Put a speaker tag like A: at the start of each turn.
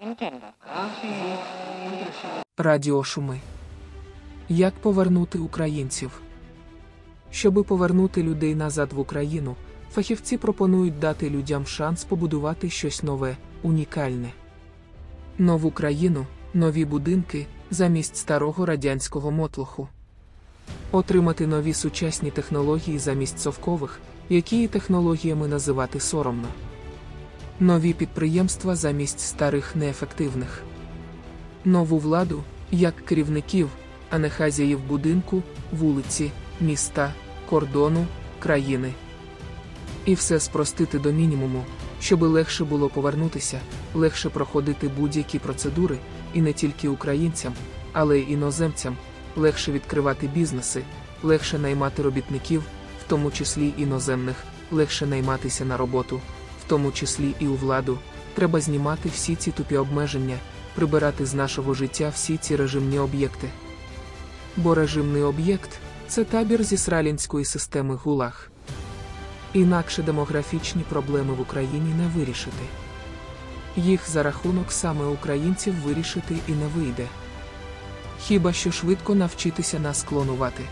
A: Entiendo.
B: Радіошуми. Як повернути українців? Щоби повернути людей назад в Україну, фахівці пропонують дати людям шанс побудувати щось нове, унікальне. Нову країну, нові будинки замість старого радянського мотлоху. Отримати нові сучасні технології замість совкових, які технологіями називати соромно. Нові підприємства замість старих неефективних. Нову владу, як керівників, а не хазяїв будинку, вулиці, міста, кордону, країни. І все спростити до мінімуму, щоби легше було повернутися, легше проходити будь-які процедури, і не тільки українцям, але й іноземцям, легше відкривати бізнеси, легше наймати робітників, в тому числі іноземних, легше найматися на роботу, тому числі і у владу. Треба знімати всі ці тупі обмеження, прибирати з нашого життя всі ці режимні об'єкти. Бо режимний об'єкт це табір зі сралінської системи ГУЛАГ. Інакше демографічні проблеми в Україні не вирішити. Їх за рахунок саме українців вирішити і не вийде. Хіба що швидко навчитися нас клонувати.